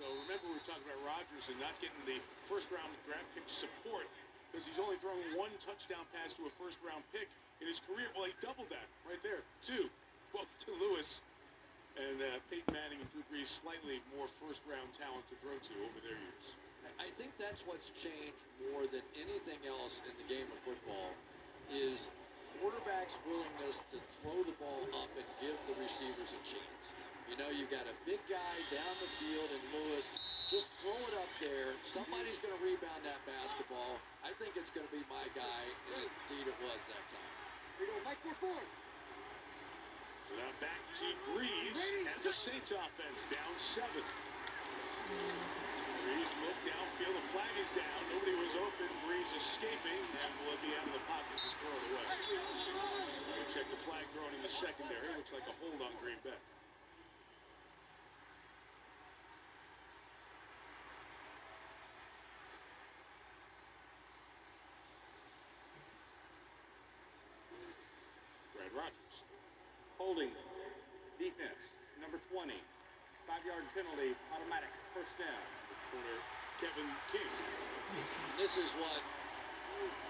So remember we were talking about Rodgers and not getting the first round draft pick support because he's only thrown one touchdown pass to a first round pick in his career. Well, he doubled that right there, two, both to Lewis and uh, Peyton Manning and Drew Brees, slightly more first round talent to throw to over their years. I think that's what's changed more than anything else in the game of football is quarterback's willingness to throw the ball up and give the receivers a chance. You know, you've got a big guy down the field in Lewis. Just throw it up there. Somebody's going to rebound that basketball. I think it's going to be my guy, and indeed it was that time. Here we go, Mike Ford. So now back to Brees as the Saints offense down seven. Brees looked downfield. The flag is down. Nobody was open. Brees escaping and will be out of the pocket. Just throw it away. Check the flag thrown in the secondary. Looks like a hold on Green Bay. Brad Rodgers. Holding. Defense. Number 20. Five-yard penalty. Automatic. First down. Corner Kevin King. This is what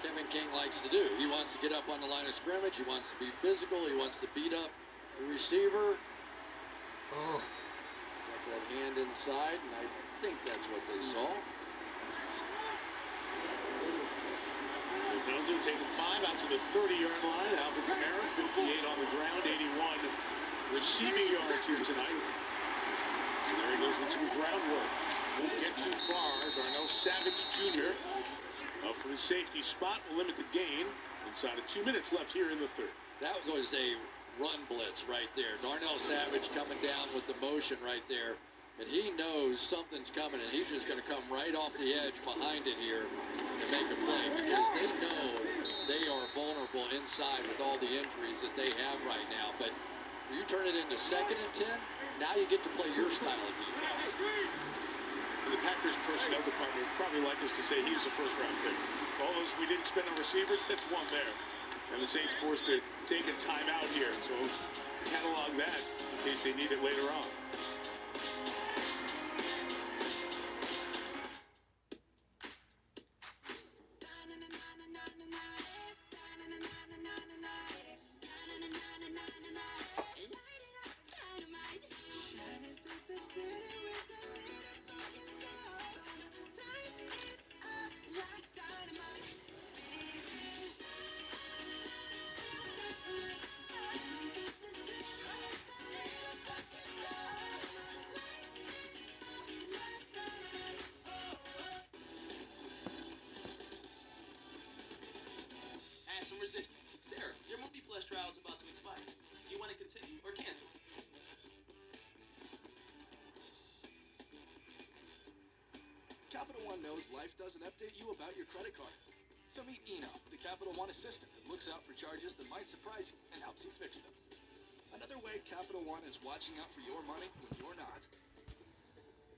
Kevin King likes to do. He wants to get up on the line of scrimmage. He wants to be physical. He wants to beat up the receiver. Oh. Got that hand inside, and I think that's what they saw. Will take five out to the 30-yard line. Alvin Kamara, 58 on the ground, 81 receiving yards here tonight. And there he goes with some groundwork. Won't get too far. Darnell Savage Jr. up for his safety spot will limit the gain. Inside of two minutes left here in the third. That was a run blitz right there. Darnell Savage coming down with the motion right there. And he knows something's coming, and he's just going to come right off the edge behind it here and make a play because they know they are vulnerable inside with all the injuries that they have right now. But you turn it into second and ten, now you get to play your style of defense. The Packers personnel department would probably like us to say he was a first round pick. All those we didn't spend on receivers, that's one there. And the Saints forced to take a timeout here. So catalog that in case they need it later on. Some resistance. Sarah, your movie plus trial is about to expire. Do you want to continue or cancel? Capital One knows life doesn't update you about your credit card. So meet Eno, the Capital One assistant that looks out for charges that might surprise you and helps you fix them. Another way Capital One is watching out for your money when you're not.